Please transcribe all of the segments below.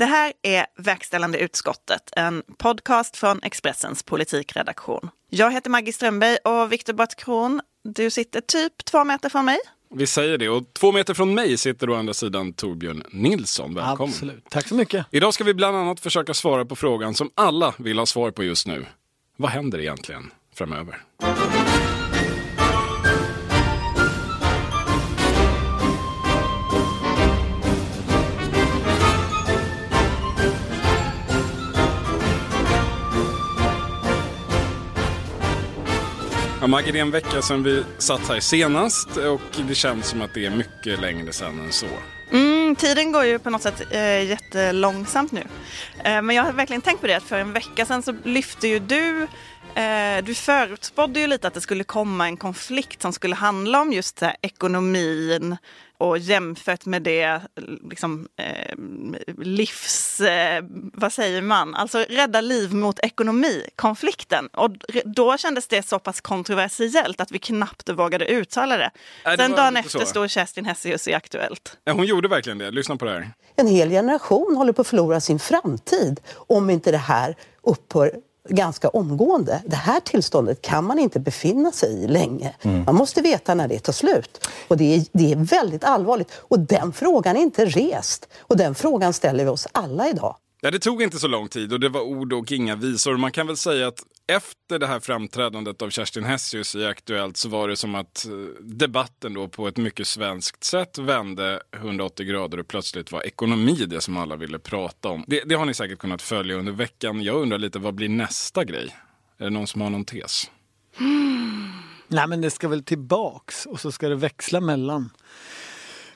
Det här är Verkställande utskottet, en podcast från Expressens politikredaktion. Jag heter Maggie Strömberg och Viktor Bartkron, du sitter typ två meter från mig. Vi säger det. Och två meter från mig sitter å andra sidan Torbjörn Nilsson. Välkommen. Absolut. Tack så mycket. Idag ska vi bland annat försöka svara på frågan som alla vill ha svar på just nu. Vad händer egentligen framöver? Ja, Maggie, det är en vecka sedan vi satt här senast och det känns som att det är mycket längre sedan än så. Mm, tiden går ju på något sätt eh, jättelångsamt nu. Eh, men jag har verkligen tänkt på det att för en vecka sedan så lyfte ju du eh, du förutspådde ju lite att det skulle komma en konflikt som skulle handla om just här, ekonomin och jämfört med det liksom, eh, livs... Eh, vad säger man? Alltså rädda liv mot ekonomi-konflikten. Och då kändes det så pass kontroversiellt att vi knappt vågade uttala det. Det Sen dagen efter så. stod Kerstin Hessius i Aktuellt. Ja, hon gjorde verkligen det. Lyssna på det här. En hel generation håller på att förlora sin framtid om inte det här upphör ganska omgående. Det här tillståndet kan man inte befinna sig i länge. Man måste veta när det tar slut. Och det är, det är väldigt allvarligt. Och den frågan är inte rest. Och den frågan ställer vi oss alla idag. Ja, det tog inte så lång tid och det var ord och inga visor. Man kan väl säga att efter det här framträdandet av Kerstin Hessius i Aktuellt så var det som att eh, debatten då på ett mycket svenskt sätt vände 180 grader och plötsligt var ekonomi det som alla ville prata om. Det, det har ni säkert kunnat följa under veckan. Jag undrar lite, vad blir nästa grej? Är det någon som har någon tes? Nej men det ska väl tillbaks och så ska det växla mellan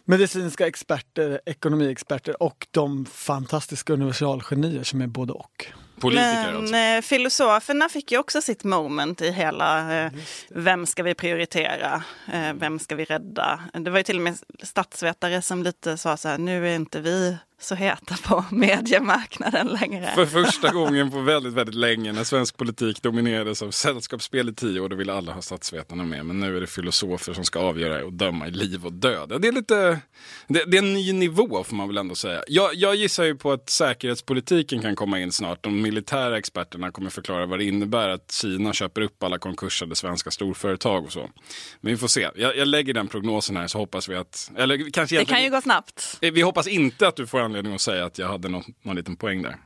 medicinska experter, ekonomiexperter och de fantastiska universalgenier som är både och. Politiker Men alltså. eh, filosoferna fick ju också sitt moment i hela eh, vem ska vi prioritera, eh, vem ska vi rädda. Det var ju till och med statsvetare som lite sa så här, nu är inte vi så heta på mediemarknaden längre. För första gången på väldigt, väldigt länge när svensk politik dominerades av sällskapsspel i tio år, då ville alla ha statsvetarna med. Men nu är det filosofer som ska avgöra och döma i liv och död. Det är lite, det, det är en ny nivå får man väl ändå säga. Jag, jag gissar ju på att säkerhetspolitiken kan komma in snart. De militära experterna kommer förklara vad det innebär att Kina köper upp alla konkursade svenska storföretag och så. Men vi får se. Jag, jag lägger den prognosen här så hoppas vi att, eller kanske Det kan ju gå snabbt. Eh, Vi hoppas inte att du får anledning att säga att jag hade någon, någon liten poäng där.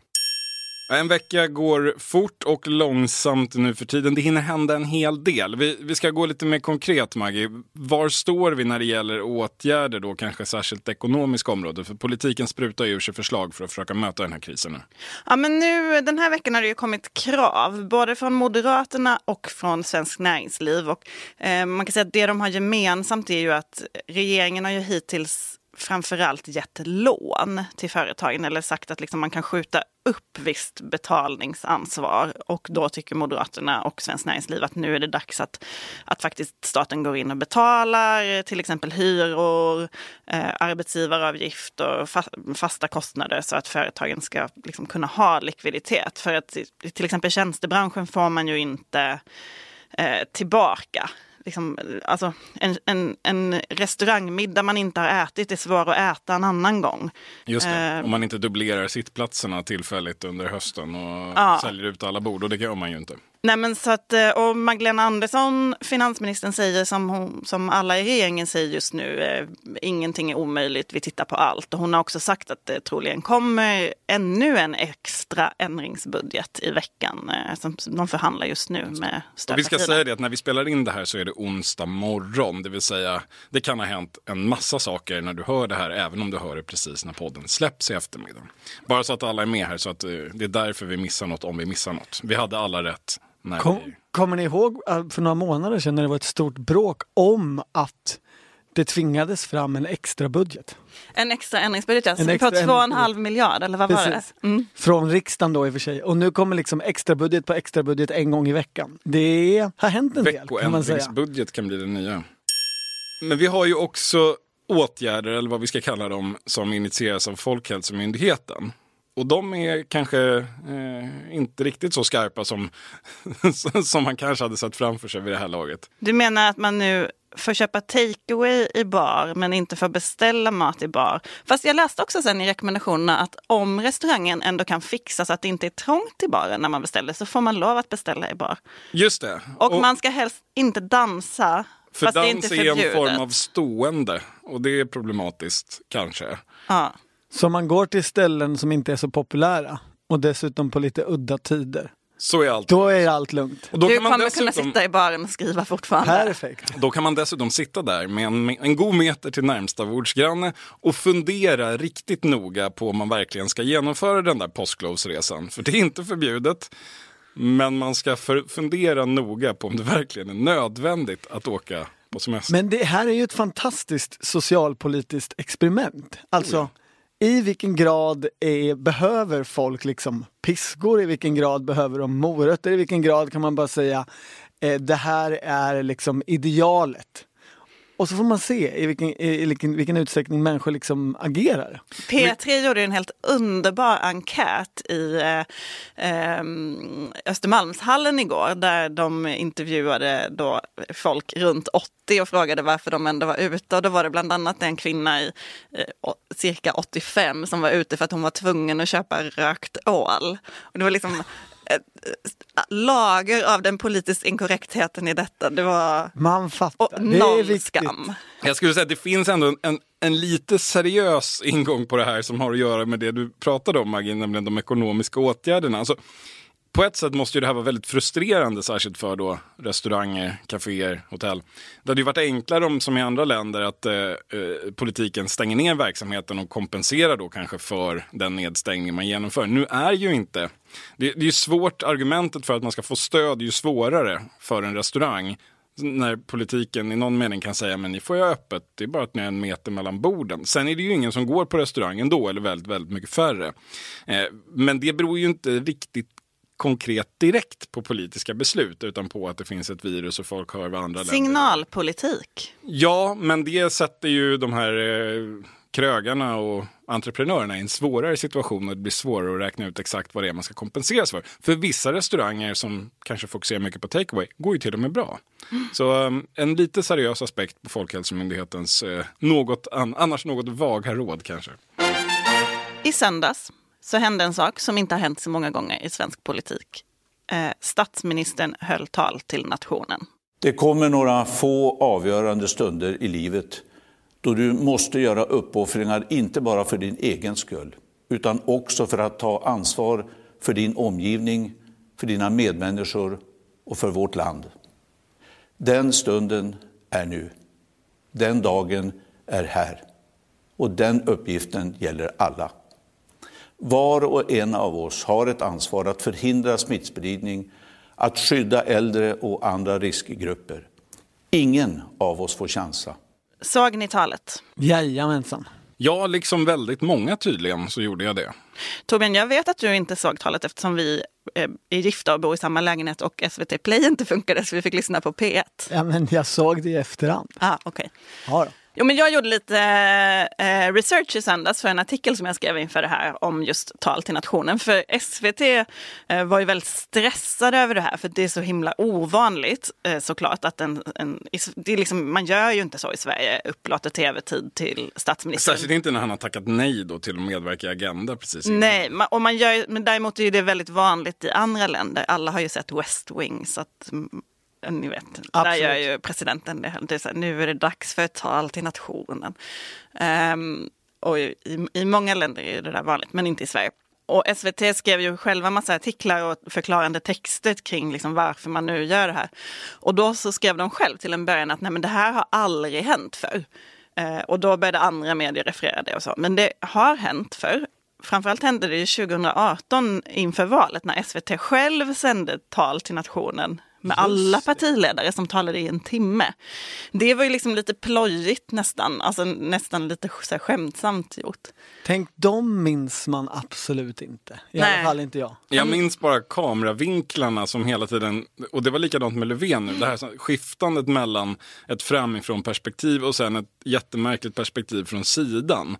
En vecka går fort och långsamt nu för tiden. Det hinner hända en hel del. Vi, vi ska gå lite mer konkret, Maggie. Var står vi när det gäller åtgärder, då kanske särskilt ekonomiska områden? För politiken sprutar ju ur sig förslag för att försöka möta den här krisen nu. Ja, men nu, den här veckan har det ju kommit krav, både från Moderaterna och från Svensk Näringsliv. Och, eh, man kan säga att det de har gemensamt är ju att regeringen har ju hittills framförallt gett lån till företagen eller sagt att liksom man kan skjuta upp visst betalningsansvar. Och då tycker Moderaterna och Svenskt Näringsliv att nu är det dags att, att faktiskt staten går in och betalar till exempel hyror, eh, arbetsgivaravgifter, fa- fasta kostnader så att företagen ska liksom kunna ha likviditet. För att till exempel tjänstebranschen får man ju inte eh, tillbaka. Liksom, alltså, en, en, en restaurangmiddag man inte har ätit är svår att äta en annan gång. Just det, Eh. om man inte dubblerar sittplatserna tillfälligt under hösten och Ja. säljer ut alla bord. Och det gör man ju inte. Nej, men så att, eh, och Magdalena Andersson, finansministern, säger som, hon, som alla i regeringen säger just nu, eh, ingenting är omöjligt, vi tittar på allt. Och hon har också sagt att det troligen kommer ännu en extra ändringsbudget i veckan eh, som de förhandlar just nu med Och vi ska säga det att när vi spelar in det här så är det onsdag morgon. Det vill säga, det kan ha hänt en massa saker när du hör det här, även om du hör det precis när podden släpps i eftermiddag. Bara så att alla är med här, så att eh, det är därför vi missar något om vi missar något. Vi hade alla rätt. Kom, kommer ni ihåg äh, för några månader sedan när det var ett stort bråk om att det tvingades fram en extra budget? En extra ändringsbudget, alltså, En extra på 2,5 ändringsbudget. miljard, eller vad var det? Precis. Mm. Från riksdagen då i och för sig. Och nu kommer liksom extra budget på extra budget en gång i veckan. Det har hänt en del kan man säga. Veckoändringsbudget kan bli det nya. Men vi har ju också åtgärder, eller vad vi ska kalla dem, som initieras av Folkhälsomyndigheten. Och de är kanske eh, inte riktigt så skarpa som, som man kanske hade sett framför sig vid det här laget. Du menar att man nu får köpa takeaway i bar men inte får beställa mat i bar. Fast jag läste också sen i rekommendationerna att om restaurangen ändå kan fixa så att det inte är trångt i baren när man beställer så får man lov att beställa i bar. Just det. Och, man ska helst inte dansa för fast det är dans inte är en form av stående och det är problematiskt kanske. Ja. Så man går till ställen som inte är så populära och dessutom på lite udda tider. Så är allt. Då är allt lugnt. Och då, Du kan man kommer kunna dessutom, sitta i baren och skriva fortfarande. Perfekt. då kan man dessutom sitta där med en, en god meter till närmsta bordsgranne och fundera riktigt noga på om man verkligen ska genomföra den där påsklovsresan. För det är inte förbjudet. Men man ska för, fundera noga på om det verkligen är nödvändigt att åka på semester. Men det här är ju ett fantastiskt socialpolitiskt experiment. Alltså, i vilken grad är, behöver folk liksom piskor? I vilken grad behöver de morötter? I vilken grad kan man bara säga eh, det här är liksom idealet? Och så får man se i vilken, i vilken, vilken utsträckning människor liksom agerar. P3 gjorde en helt underbar enkät i eh, eh, Östermalmshallen igår där de intervjuade då folk runt 80 och frågade varför de ändå var ute. Och då var det bland annat en kvinna i eh, cirka 85 som var ute för att hon var tvungen att köpa rökt ål. Och det var liksom lager av den politiskt inkorrektheten i detta. Det var Man fattar. och det är noll skam. Jag skulle säga att det finns ändå en, en, en lite seriös ingång på det här som har att göra med det du pratade om Maggie, nämligen de ekonomiska åtgärderna. Alltså, på ett sätt måste ju det här vara väldigt frustrerande, särskilt för då restauranger, kaféer, hotell. Det hade ju varit enklare om, som i andra länder, att eh, eh, politiken stänger ner verksamheten och kompenserar då kanske för den nedstängning man genomför. Nu är ju inte, det, det är ju svårt, argumentet för att man ska få stöd är ju svårare för en restaurang när politiken i någon mening kan säga men ni får ju ha öppet, det är bara att ni har en meter mellan borden. Sen är det ju ingen som går på restaurangen då, eller väldigt, väldigt mycket färre. Eh, men det beror ju inte riktigt konkret direkt på politiska beslut utan på att det finns ett virus och folk hör vad andra länder Signalpolitik. Ja, men det sätter ju de här eh, krögarna och entreprenörerna i en svårare situation och det blir svårare att räkna ut exakt vad det är man ska kompenseras för. För vissa restauranger som kanske fokuserar mycket på takeaway går ju till och med bra. Så um, en lite seriös aspekt på Folkhälsomyndighetens eh, något an- annars något vaga råd kanske. I söndags så hände en sak som inte har hänt så många gånger i svensk politik. Eh, statsministern höll tal till nationen. Det kommer några få avgörande stunder i livet då du måste göra uppoffringar, inte bara för din egen skull, utan också för att ta ansvar för din omgivning, för dina medmänniskor och för vårt land. Den stunden är nu. Den dagen är här. Och den uppgiften gäller alla. Var och en av oss har ett ansvar att förhindra smittspridning, att skydda äldre och andra riskgrupper. Ingen av oss får chansa. Såg ni talet? Jajamensan. Ja, liksom väldigt många tydligen så gjorde jag det. Torbjörn, jag vet att du inte såg talet eftersom vi eh, är gifta och bor i samma lägenhet och SVT Play inte funkade så vi fick lyssna på P1. Ja, men jag såg det i efterhand. Ah, okay. Ja, då. Jo, men jag gjorde lite eh, research i söndags för en artikel som jag skrev inför det här om just tal till nationen. För SVT eh, var ju väldigt stressade över det här för det är så himla ovanligt eh, såklart att en, en, det är liksom, man gör ju inte så i Sverige, upplåter tv-tid till statsministern. Särskilt inte när han har tackat nej då till att medverka i Agenda precis innan. Nej, och man gör, men däremot är det väldigt vanligt i andra länder. Alla har ju sett West Wing så att mm, ni vet, där Absolut. gör ju presidenten det. det är så här, nu är det dags för ett tal till nationen. Ehm, och i, i många länder är det där vanligt, men inte i Sverige. Och SVT skrev ju själva massa artiklar och förklarande texter kring liksom varför man nu gör det här. Och då så skrev de själv till en början att nej men det här har aldrig hänt förr. Eh, och då började andra medier referera det och så. Men det har hänt förr. Framförallt hände det ju 2018 inför valet när SVT själv sände tal till nationen med alla partiledare som talade i en timme. Det var ju liksom lite plojigt nästan, alltså nästan lite så här skämtsamt gjort. Tänk, de minns man absolut inte. I Nej. alla fall inte jag. Jag minns bara kameravinklarna som hela tiden, och det var likadant med Löfven nu, det här skiftandet mellan ett framifrån perspektiv och sen ett jättemärkligt perspektiv från sidan.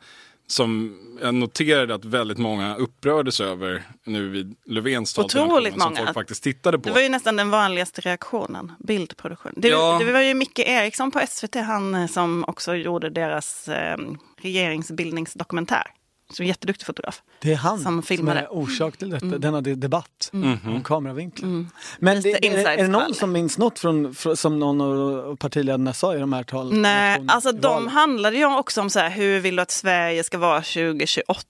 Som jag noterade att väldigt många upprördes över nu vid Löfvens tal Otroligt nationen, som många. folk faktiskt tittade på. Det var ju nästan den vanligaste reaktionen, bildproduktion. Det, Ja. det var ju Micke Eriksson på SVT, han eh, som också gjorde deras eh, regeringsbildningsdokumentär. Så jätteduktig fotograf. Det är han Som som, är orsak till detta, denna de- debatt om kameravinklar. Men Mm. Lite det, är, är det någon som minns något från, som någon av partiledarna sa i de här talen? Nej, alltså de handlade ju också om så här, hur vill du att Sverige ska vara 2028?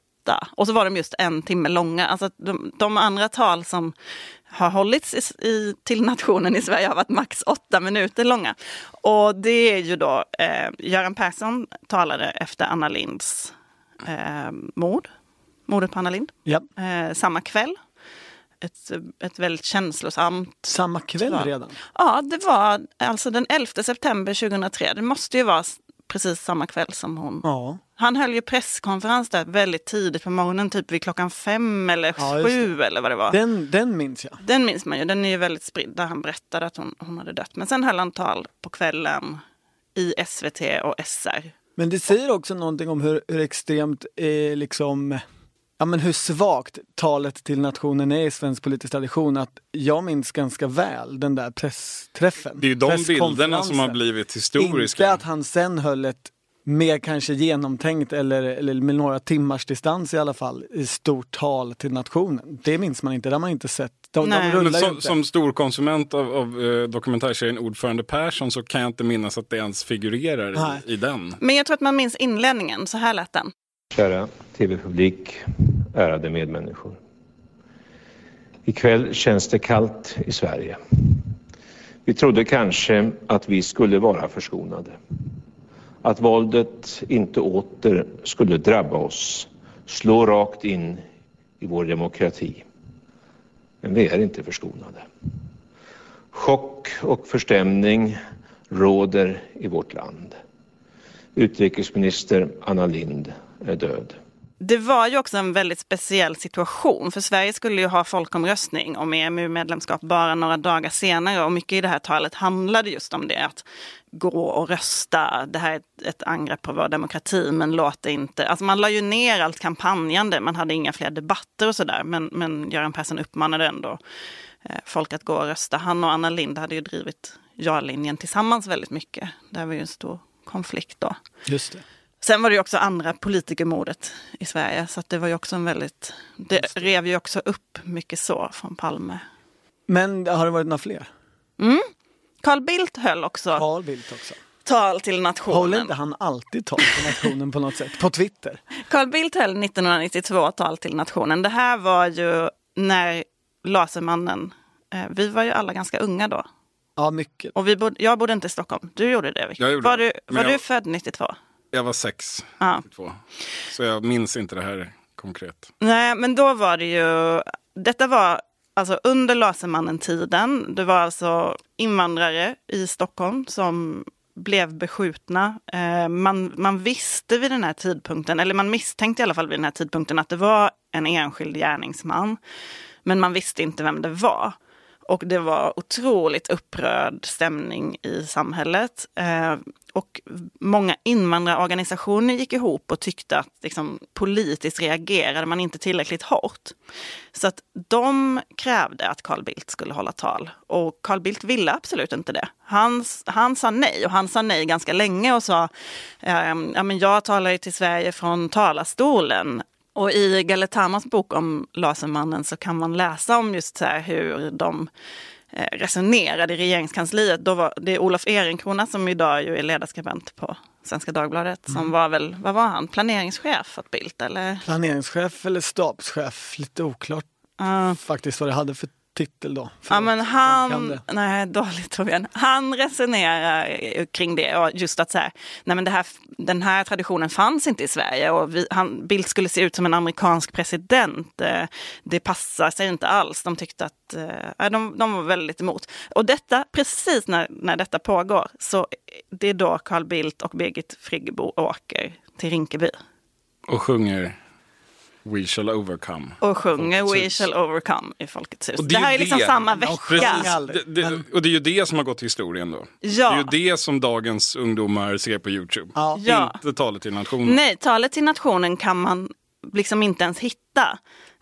Och så var de just en timme långa. Alltså de, de andra tal som har hållits i, i, till nationen i Sverige har varit max åtta minuter långa. Och det är ju då, eh, Göran Persson talade efter Anna Linds eh, mord, mordet på Anna Lind, Ja, eh, samma kväll. Ett, ett väldigt känslosamt samma kväll Ja. redan. Ja, det var alltså den 11 september 2003. Det måste ju vara precis samma kväll som hon. Ja. Han höll ju presskonferens där väldigt tidigt på morgonen, typ vid klockan fem eller Ja, sju eller vad det var. Den, Den, den minns jag. minns man ju, den är ju väldigt spridd, där han berättade att hon, hon hade dött. Men sen höll han tal på kvällen i SVT och SR. Men det säger också någonting om hur, hur extremt, eh, liksom, ja men hur svagt talet till nationen är i svensk politisk tradition. Att jag minns ganska väl den där pressträffen. Det är ju de bilderna som har blivit historiska. Inte att han sen höll ett mer kanske genomtänkt eller, eller med några timmars distans i alla fall i stort tal till nationen. Det minns man inte, det har man inte sett. De, de Nej. Som, inte. som stor konsument av, av eh, dokumentärserien Ordförande Persson så kan jag inte minnas att det ens figurerar Nej. i, i den. Men jag tror att man minns inledningen, så här lät den. Kära tv-publik, ärade medmänniskor. Ikväll känns det kallt i Sverige. Vi trodde kanske att vi skulle vara förskonade. Att våldet inte åter skulle drabba oss, slå rakt in i vår demokrati. Men vi är inte förskonade. Chock och förstämning råder i vårt land. Utrikesminister Anna Lind är död. Det var ju också en väldigt speciell situation för Sverige skulle ju ha folkomröstning om EMU-medlemskap bara några dagar senare och mycket i det här talet handlade just om det att gå och rösta, det här är ett, ett angrepp på vår demokrati men låt det inte, alltså man la ju ner allt kampanjande, man hade inga fler debatter och sådär men, men Göran Persson uppmanade ändå eh, folk att gå och rösta. Han och Anna Lind hade ju drivit ja-linjen tillsammans väldigt mycket. Det var ju en stor konflikt då. Just det. Sen var det ju också andra politikermordet i Sverige. Så att det var ju också en väldigt... Det rev ju också upp mycket så från Palme. Men har det varit några fler? Carl Bildt höll också Carl Bildt också. tal till Håller nationen. inte han alltid tal till nationen på något sätt? På Twitter? Carl Bildt höll 1992 tal till nationen. Det här var ju när Lasermannen... Eh, vi var ju alla ganska unga då. Ja, mycket. Och vi bodde, jag bodde inte i Stockholm. Du gjorde det, gjorde var det. du, var jag- du född 92? Jag var sex, Ja. 92. Så jag minns inte det här konkret. Nej, men då var det ju... Detta var alltså under Lasermannen-tiden. Det var alltså invandrare i Stockholm som blev beskjutna. Eh, man, man visste vid den här tidpunkten, eller man misstänkte i alla fall vid den här tidpunkten att det var en enskild gärningsman. Men man visste inte vem det var. Och det var otroligt upprörd stämning i samhället. Eh, och många invandrarorganisationer gick ihop och tyckte att liksom, politiskt reagerade man inte tillräckligt hårt. Så att de krävde att Carl Bildt skulle hålla tal. Och Carl Bildt ville absolut inte det. Han, han sa nej och han sa nej ganska länge och sa eh, ja, men jag talar ju till Sverige från talarstolen. Och i Galetamas bok om Lasermannen så kan man läsa om just så här hur de eh, resonerade i regeringskansliet. Då var, det är Olof Ehrenkrona som idag ju är ledarskribent på Svenska Dagbladet som var väl, vad var han, planeringschef åt Bildt eller? Planeringschef eller stabschef, lite oklart Ja. faktiskt vad det hade för titel då. Ja men han, nej dåligt Torbjörn, han resonerar kring det och just att så här, nej men det här, den här traditionen fanns inte i Sverige och vi, han, Bildt skulle se ut som en amerikansk president. Eh, Det passar sig inte alls. De tyckte att, eh, de, de var väldigt emot. Och detta, precis när, när detta pågår, så det är då Carl Bildt och Birgit Friggebo åker till Rinkeby. Och sjunger We shall overcome. Och sjunger Folkets We hus. shall overcome i Folkets hus. Och Det, det är här är liksom det. samma vecka. aldrig. Det, det, och det är ju det som har gått till historien då. Ja. Det är ju det som dagens ungdomar ser på Youtube. Ja. Ja. Inte talet till nationen. Nej, talet till nationen kan man liksom inte ens hitta.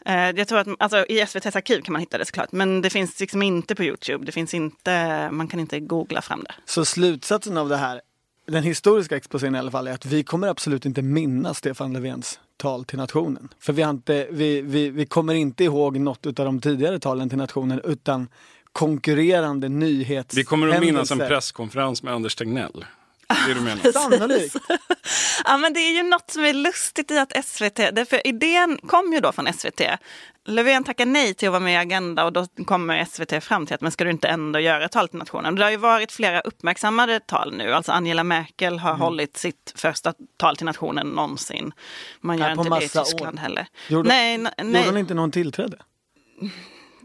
Eh, Jag tror att, alltså, I SVTs arkiv kan man hitta det såklart, men det finns liksom inte på Youtube. Det finns inte, man kan inte googla fram det. Så slutsatsen av det här, den historiska exposén i alla fall, är att vi kommer absolut inte minnas Stefan Löfvens tal till nationen. För vi, har inte, vi, vi, vi kommer inte ihåg något av de tidigare talen till nationen utan konkurrerande nyhets Vi kommer att minnas en presskonferens med Anders Tegnell. Det du menar? Sannolikt. Ja, men det är ju något som är lustigt i att SVT, därför idén kom ju då från SVT. Löfven tackar nej till att vara med i Agenda och då kommer SVT fram till att men ska du inte ändå göra ett tal till nationen? Det har ju varit flera uppmärksammade tal nu, alltså Angela Merkel har hållit sitt första tal till nationen någonsin. Man gör Nej, inte det i Tyskland år. heller. Gjorde- nej, n- Gjorde nej hon inte någon tillträde?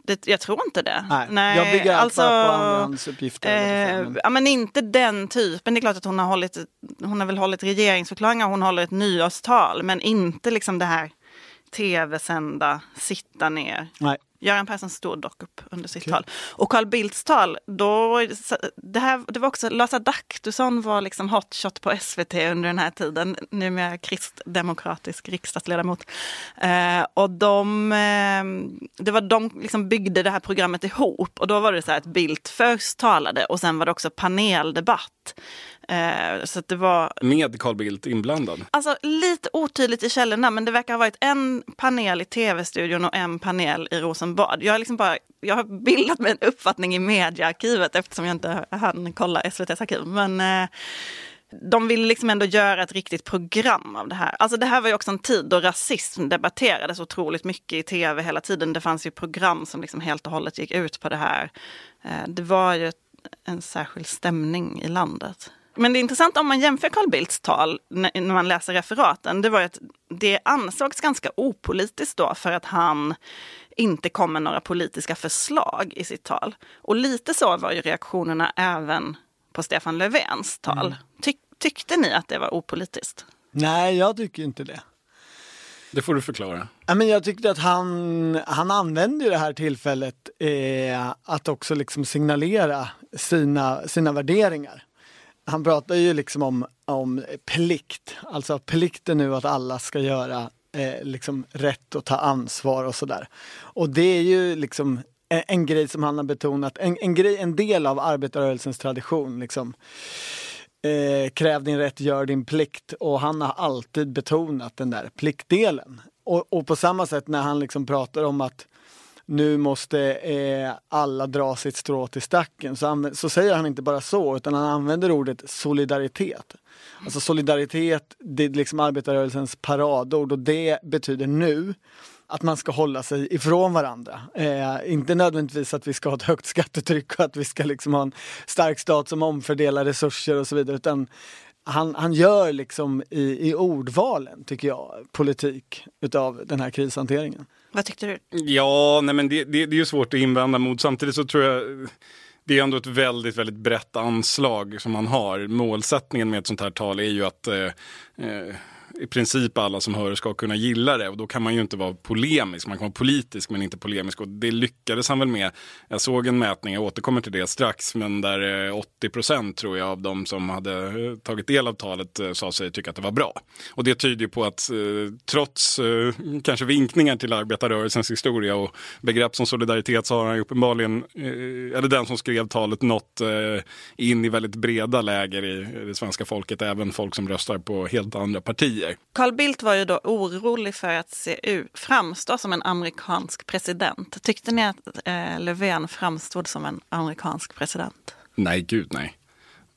det, jag tror inte det. Nej, jag bygger allt bara på andrahandsuppgifter. Eh, ja, men inte den typen. Det är klart att hon har hållit, hon har väl hållit regeringsförklaringar, hon håller ett nyårstal, men inte liksom det här tv-sända, sitta ner. Nej. Göran Persson stod dock upp under sitt tal. Och Carl Bildts tal, då, det, här, det var också, Lars Adaktusson var liksom hotshot på SVT under den här tiden, numera kristdemokratisk riksdagsledamot. Eh, och de, eh, det var de liksom byggde det här programmet ihop och då var det så här att Bildt först talade och sen var det också paneldebatt. Eh, så att det var Med Carl Bildt inblandad. Alltså lite otydligt i källorna men det verkar ha varit en panel i tv-studion och en panel i Rosenbad. Jag har, liksom bara, jag har bildat mig en uppfattning i mediearkivet eftersom jag inte hann kolla SVTs arkiv. Men eh, de vill liksom ändå göra ett riktigt program av det här. Alltså det här var ju också en tid då rasism debatterades otroligt mycket i tv hela tiden. Det fanns ju program som liksom helt och hållet gick ut på det här. Eh, det var ju en särskild stämning i landet. Men det är intressant om man jämför Carl Bildts tal när man läser referaten. Det var att det ansågs ganska opolitiskt då för att han inte kom med några politiska förslag i sitt tal. Och lite så var ju reaktionerna även på Stefan Löfvens tal. Tyck, tyckte ni att det var opolitiskt? Nej, jag tycker inte det. Det får du förklara. Ja, men jag tyckte att han, han använde det här tillfället eh, att också liksom signalera sina, sina värderingar. Han pratar ju liksom om, om plikt, alltså plikten nu att alla ska göra eh, liksom rätt och ta ansvar och sådär. Och det är ju liksom en, en grej som han har betonat, en, en, grej, en del av arbetarrörelsens tradition. Liksom. Eh, kräv din rätt, gör din plikt. Och han har alltid betonat den där pliktdelen. Och, och på samma sätt när han liksom pratar om att nu måste eh, alla dra sitt strå till stacken så, anv- så säger han inte bara så utan han använder ordet solidaritet. Alltså solidaritet, det är liksom arbetarrörelsens paradord och det betyder nu att man ska hålla sig ifrån varandra. Eh, inte nödvändigtvis att vi ska ha ett högt skattetryck och att vi ska liksom ha en stark stat som omfördelar resurser och så vidare utan han, han gör liksom i, i ordvalen, tycker jag, politik utav den här krishanteringen. Vad tyckte du? Ja, nej men det, det, det är ju svårt att invända mot. Samtidigt så tror jag det är ändå ett väldigt, väldigt brett anslag som man har. Målsättningen med ett sånt här tal är ju att eh, eh, i princip alla som hör det ska kunna gilla det och då kan man ju inte vara polemisk, man kan vara politisk men inte polemisk och det lyckades han väl med. Jag såg en mätning, jag återkommer till det strax, men där eh, 80 procent tror jag av de som hade eh, tagit del av talet eh, sa sig tycka att det var bra. Och det tyder ju på att trots kanske vinkningar till arbetarrörelsens historia och begrepp som solidaritet så har han ju uppenbarligen, eller den som skrev talet, nått in i väldigt breda läger i det svenska folket, även folk som röstar på helt andra partier. Carl Bildt var ju då orolig för att se ut, framstå som en amerikansk president. Tyckte ni att eh, Löfven framstod som en amerikansk president? Nej, gud nej.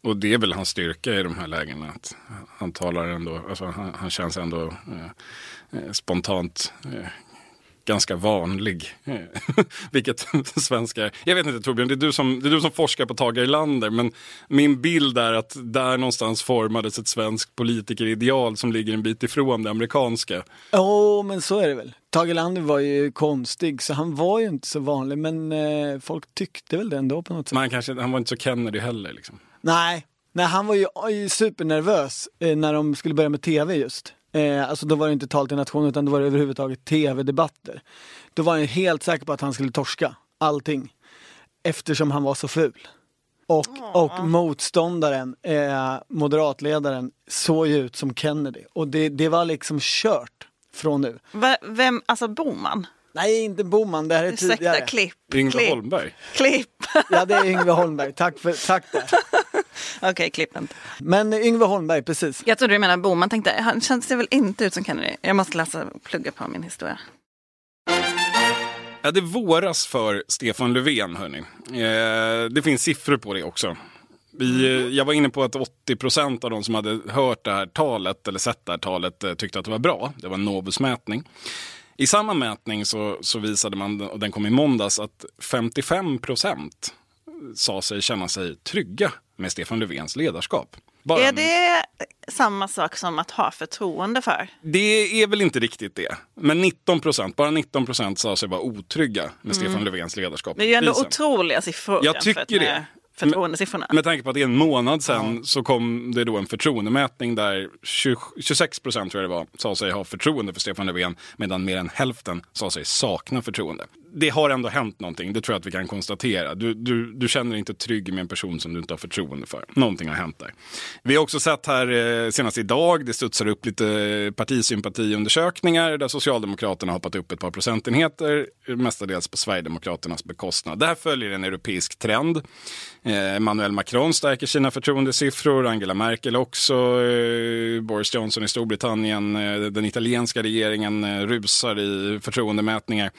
Och det är väl hans styrka i de här lägena. Att han talar ändå, alltså han, han känns ändå eh, eh, spontant eh, ganska vanlig. Eh, Vilket svenskar, jag vet inte Torbjörn, det är, du som, det är du som forskar på Tage Erlander. Men min bild är att där någonstans formades ett svenskt politikerideal som ligger en bit ifrån det amerikanska. Ja, men så är det väl. Tage Erlander var ju konstig så han var ju inte så vanlig men eh, folk tyckte väl det ändå på något sätt. Men han, kanske, han var inte så Kennedy heller. Liksom. Nej, Nej, han var ju supernervös eh, när de skulle börja med tv just. Eh, alltså då var det inte tal till nationen utan då var det överhuvudtaget tv-debatter. Då var han helt säker på att han skulle torska allting. Eftersom han var så ful. Och, och motståndaren, eh, moderatledaren, såg ju ut som Kennedy. Och det, det var liksom kört från nu. Va- Vem, alltså Boman? Nej, inte Boman, det här är Ursäkta, tidigare. klipp. Yngve klipp, Holmberg. Klipp. Ja, det är Yngve Holmberg. Tack, för, tack där. Okej, klipp inte. Men Yngve Holmberg, precis. Jag trodde du menade Boman. Tänkte, han känns det väl inte ut som Kennedy. Jag måste läsa plugga på min historia. Ja, det våras för Stefan Löfven, hörni. Eh, det finns siffror på det också. Vi, eh, jag var inne på att 80 procent av de som hade hört det här talet eller sett det här talet eh, tyckte att det var bra. Det var en Novus-mätning. I samma mätning så, så visade man, och den kom i måndags, att 55 procent sa sig känna sig trygga med Stefan Löfvens ledarskap. Bara Är det samma sak som att ha förtroende för? Det är väl inte riktigt det. Men 19 procent, bara 19 procent sa sig vara otrygga med Stefan Löfvens ledarskap. Mm. Det är ju ändå Krisen. otroliga siffror Jag tycker det. Förtroendesiffrorna. Med tanke på att det är en månad sedan så kom det då en förtroendemätning där 20, 26 procent tror jag det var sa sig ha förtroende för Stefan Löfven medan mer än hälften sa sig sakna förtroende. Det har ändå hänt någonting, det tror jag att vi kan konstatera. Du, du, du känner dig inte trygg med en person som du inte har förtroende för. Någonting har hänt där. Vi har också sett här eh, senast idag, det studsar upp lite partisympatiundersökningar där Socialdemokraterna har hoppat upp ett par procentenheter, mestadels på Sverigedemokraternas bekostnad. Det här följer en europeisk trend. Eh, Emmanuel Macron stärker sina förtroendesiffror, Angela Merkel också, eh, Boris Johnson i Storbritannien, den italienska regeringen rusar i förtroendemätningar.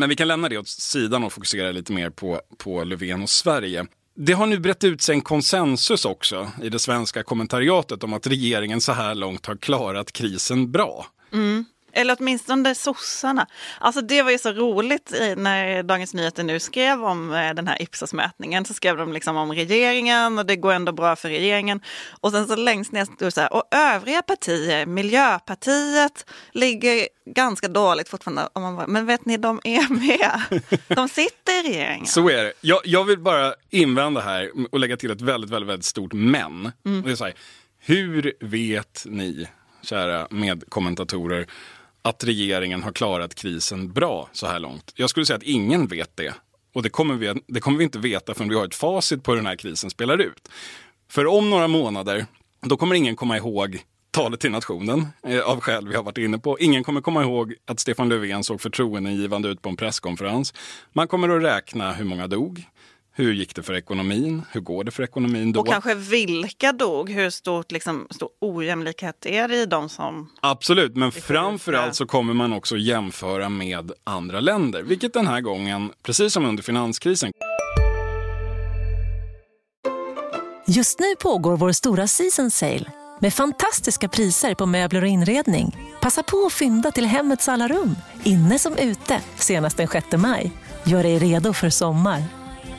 Men vi kan lämna det åt sidan och fokusera lite mer på, på Löfven och Sverige. Det har nu brett ut sig en konsensus också i det svenska kommentariatet om att regeringen så här långt har klarat krisen bra. Mm. Eller åtminstone sossarna. Alltså det var ju så roligt när Dagens Nyheter nu skrev om eh, den här Ipsos-mätningen. Så skrev de liksom om regeringen och det går ändå bra för regeringen. Och sen så längst ner stod det så här, och övriga partier, Miljöpartiet ligger ganska dåligt fortfarande. Och man bara, men vet ni, de är med. De sitter i regeringen. Så är det. Jag, jag vill bara invända här och lägga till ett väldigt, väldigt, väldigt stort men. Och Det är så här, hur vet ni, kära medkommentatorer, att regeringen har klarat krisen bra så här långt? Jag skulle säga att ingen vet det. Och det kommer vi, det kommer vi inte veta förrän vi har ett facit på hur den här krisen spelar ut. För om några månader, då kommer ingen komma ihåg talet till nationen eh, av skäl vi har varit inne på. Ingen kommer komma ihåg att Stefan Löfven såg förtroendeingivande ut på en presskonferens. Man kommer att räkna hur många dog. Hur gick det för ekonomin? Hur går det för ekonomin då? Och kanske vilka dog? Hur stort, liksom, stor ojämlikhet är det i de som... Absolut, men får framför lite- allt så kommer man också jämföra med andra länder. Vilket den här gången, precis som under finanskrisen, Just nu pågår vår stora season sale med fantastiska priser på möbler och inredning. Passa på att fynda till hemmets alla rum, inne som ute, senast den 6 maj. Gör dig redo för sommar.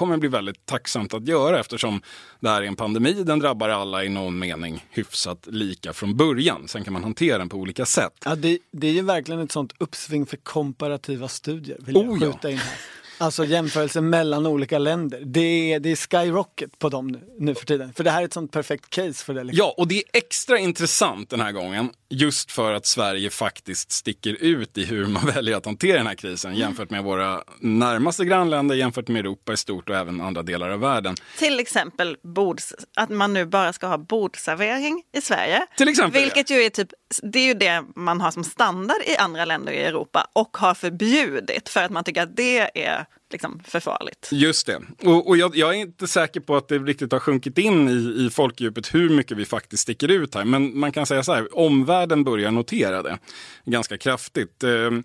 kommer bli väldigt tacksamt att göra eftersom det här är en pandemi. Den drabbar alla i någon mening hyfsat lika från början. Sen kan man hantera den på olika sätt. Ja, det, det är ju verkligen ett sånt uppsving för komparativa studier. Vill jag Oh, ja. in här. Alltså jämförelse mellan olika länder. Det är, det är skyrocket på dem nu, nu för tiden. För det här är ett sånt perfekt case för det. Liksom. Ja, och det är extra intressant den här gången. Just för att Sverige faktiskt sticker ut i hur man väljer att hantera den här krisen jämfört med våra närmaste grannländer, jämfört med Europa i stort och även andra delar av världen. Till exempel bords, att man nu bara ska ha bordservering i Sverige. Till exempel, Vilket ju är typ, det är ju det man har som standard i andra länder i Europa och har förbjudit för att man tycker att det är liksom för farligt. Just det. Och, och jag, jag är inte säker på att det riktigt har sjunkit in i, i folkdjupet hur mycket vi faktiskt sticker ut här. Men man kan säga så här, omvärlden börjar notera det ganska kraftigt. Ehm,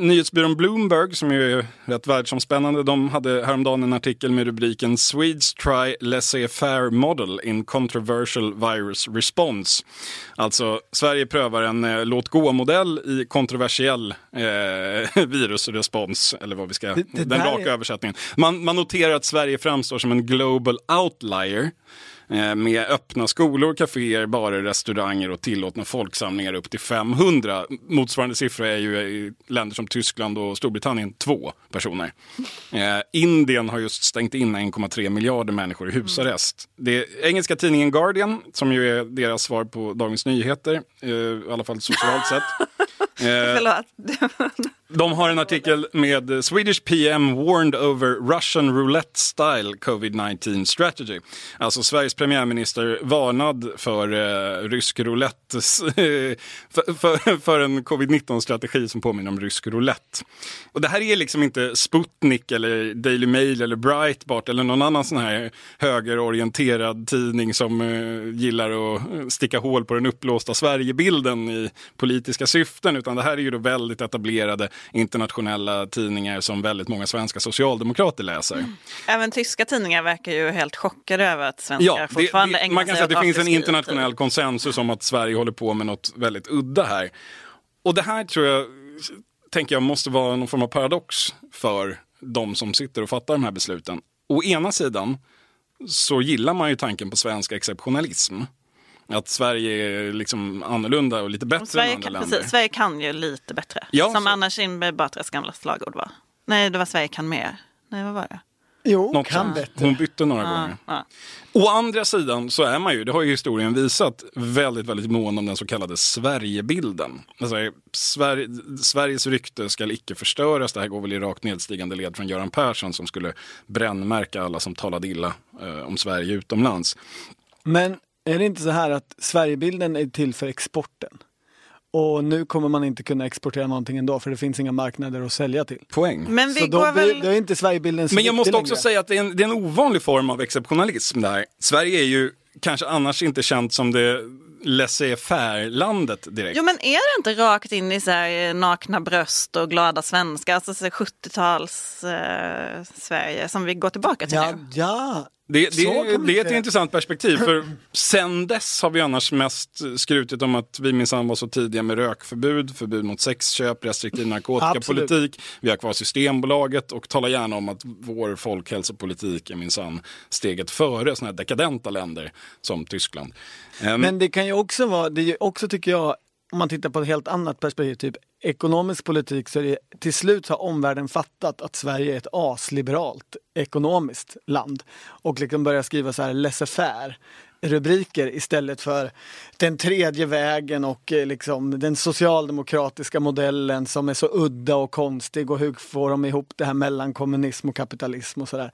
Nyhetsbyrån Bloomberg, som ju är rätt världsomspännande, de hade häromdagen en artikel med rubriken Swedes try laissez-faire model in controversial virus response. Alltså, Sverige prövar en eh, låt gå-modell i kontroversiell eh, virusrespons, eller vad vi ska, Det- det den raka är- översättningen. Man, man noterar att Sverige framstår som en global outlier med öppna skolor, kaféer, barer, restauranger och tillåtna folksamlingar upp till 500. Motsvarande siffra är ju i länder som Tyskland och Storbritannien två personer. Eh, Indien har just stängt in 1,3 miljarder människor i husarrest. Det är engelska tidningen Guardian, som ju är deras svar på Dagens Nyheter, eh, i alla fall socialt sett. Eh de har en artikel med Swedish PM warned over Russian roulette style covid-19 strategy. Alltså Sveriges premiärminister varnad för eh, rysk roulette, för, för, för en covid-19-strategi som påminner om rysk roulette. Och det här är liksom inte Sputnik eller Daily Mail eller Breitbart eller någon annan sån här högerorienterad tidning som eh, gillar att eh, sticka hål på den uppblåsta Sverigebilden i politiska syften, utan det här är ju då väldigt etablerade internationella tidningar som väldigt många svenska socialdemokrater läser. Även tyska tidningar verkar ju helt chockade över att svenskar Ja, det, fortfarande det, ägnar man kan säga att det finns en afterski, internationell typ. konsensus om att Sverige håller på med något väldigt udda här. Och det här tror jag, tänker jag, måste vara någon form av paradox för de som sitter och fattar de här besluten. Å ena sidan så gillar man ju tanken på svensk exceptionalism. Att Sverige är liksom annorlunda och lite bättre Sverige, än andra kan, länder. precis, Sverige kan ju lite bättre. Ja, Som så- Anna Kinberg Batras gamla slagord var. Nej, det var Sverige kan mer. Nej, vad var det? Jo, Något kan bättre. Hon bytte några Ja, gånger. ja. Å andra sidan så är man ju, det har ju historien visat, väldigt, väldigt mån om den så kallade Sverigebilden. Alltså, Sverige, Sveriges rykte ska icke förstöras. Det här går väl i rakt nedstigande led från Göran Persson som skulle brännmärka alla som talade illa eh, om Sverige utomlands. Men är det inte så här att Sverigebilden är till för exporten? Och nu kommer man inte kunna exportera någonting ändå för det finns inga marknader att sälja till. Poäng. Men vi så då, går blir- väl... då är inte Sverigebilden så Men jag måste också längre. säga att det är, en, det är en ovanlig form av exceptionalism det här. Sverige är ju kanske annars inte känt som det laissez-faire-landet direkt. Jo men är det inte rakt in i så här, eh, nakna bröst och glada svenskar, alltså så här 70-tals eh, Sverige som vi går tillbaka till Ja, nu? ja. Det, det, det är ett intressant perspektiv. För sen dess har vi annars mest skrutit om att vi minsann var så tidiga med rökförbud, förbud mot sexköp, restriktiv narkotikapolitik. Vi har kvar Systembolaget och talar gärna om att vår folkhälsopolitik är minsann steget före sådana här dekadenta länder som Tyskland. Ehm, Men det kan ju också vara, det är också tycker jag, om man tittar på ett helt annat perspektiv, typ ekonomisk politik, så är det till slut har omvärlden fattat att Sverige är ett asliberalt ekonomiskt land och liksom börjar skriva så här laissez-faire rubriker istället för den tredje vägen och eh, liksom den socialdemokratiska modellen som är så udda och konstig och hur får de ihop det här mellan kommunism och kapitalism och sådär.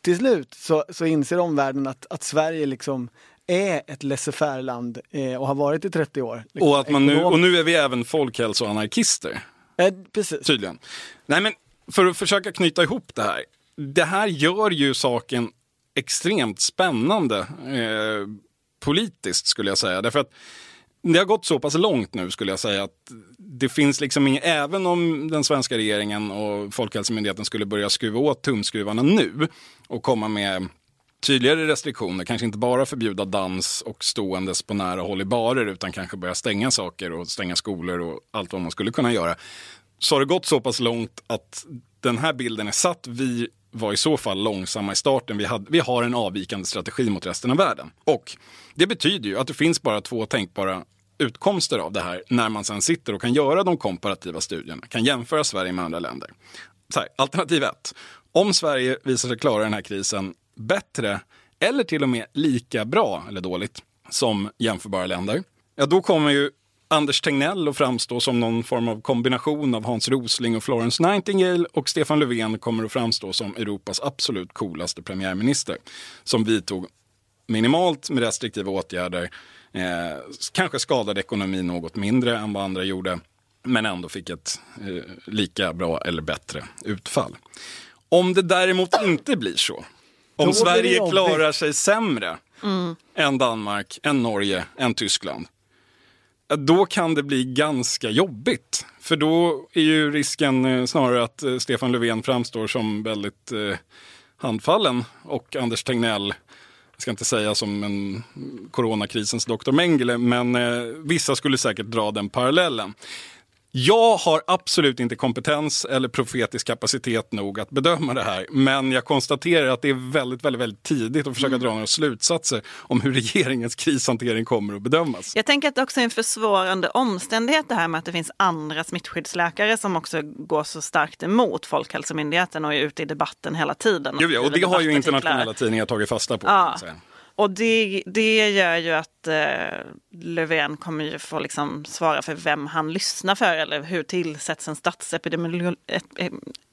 Till slut så, så inser omvärlden att, att Sverige liksom är ett laissez-faire-land eh, och har varit i 30 år. Liksom, och, att man nu, och nu är vi även folkhälsoanarkister. Eh, precis. Tydligen. Nej, men för att försöka knyta ihop det här. Det här gör ju saken extremt spännande eh, politiskt skulle jag säga. Därför att det har gått så pass långt nu skulle jag säga att det finns liksom ingen, även om den svenska regeringen och Folkhälsomyndigheten skulle börja skruva åt tumskruvarna nu och komma med tydligare restriktioner, kanske inte bara förbjuda dans och ståendes på nära håll i barer utan kanske börja stänga saker och stänga skolor och allt vad man skulle kunna göra. Så har det gått så pass långt att den här bilden är satt. Vi var i så fall långsamma i starten. Vi, hade, vi har en avvikande strategi mot resten av världen. Och det betyder ju att det finns bara två tänkbara utkomster av det här när man sen sitter och kan göra de komparativa studierna, kan jämföra Sverige med andra länder. Så här, alternativ ett. Om Sverige visar sig klara den här krisen bättre eller till och med lika bra eller dåligt som jämförbara länder, ja då kommer ju Anders Tegnell att framstå som någon form av kombination av Hans Rosling och Florence Nightingale och Stefan Löfven kommer att framstå som Europas absolut coolaste premiärminister som vidtog minimalt med restriktiva åtgärder, eh, kanske skadade ekonomin något mindre än vad andra gjorde, men ändå fick ett eh, lika bra eller bättre utfall. Om det däremot inte blir så, om Sverige klarar sig sämre än Danmark, än Norge, än Tyskland, då kan det bli ganska jobbigt. För då är ju risken eh, snarare att eh, Stefan Löfven framstår som väldigt eh, handfallen och Anders Tegnell jag ska inte säga som en coronakrisens doktor Mengele, men eh, vissa skulle säkert dra den parallellen. Jag har absolut inte kompetens eller profetisk kapacitet nog att bedöma det här. Men jag konstaterar att det är väldigt, väldigt, väldigt tidigt att försöka dra några slutsatser om hur regeringens krishantering kommer att bedömas. Jag tänker att det också är en försvårande omständighet det här med att det finns andra smittskyddsläkare som också går så starkt emot Folkhälsomyndigheten och är ute i debatten hela tiden. Jo, ja, och det har ju internationella tidningar tagit fasta på. Ja. Och det, det gör ju att eh, Löfven kommer ju få liksom svara för vem han lyssnar för eller hur tillsätts en statsepidemiolog. Eh, eh,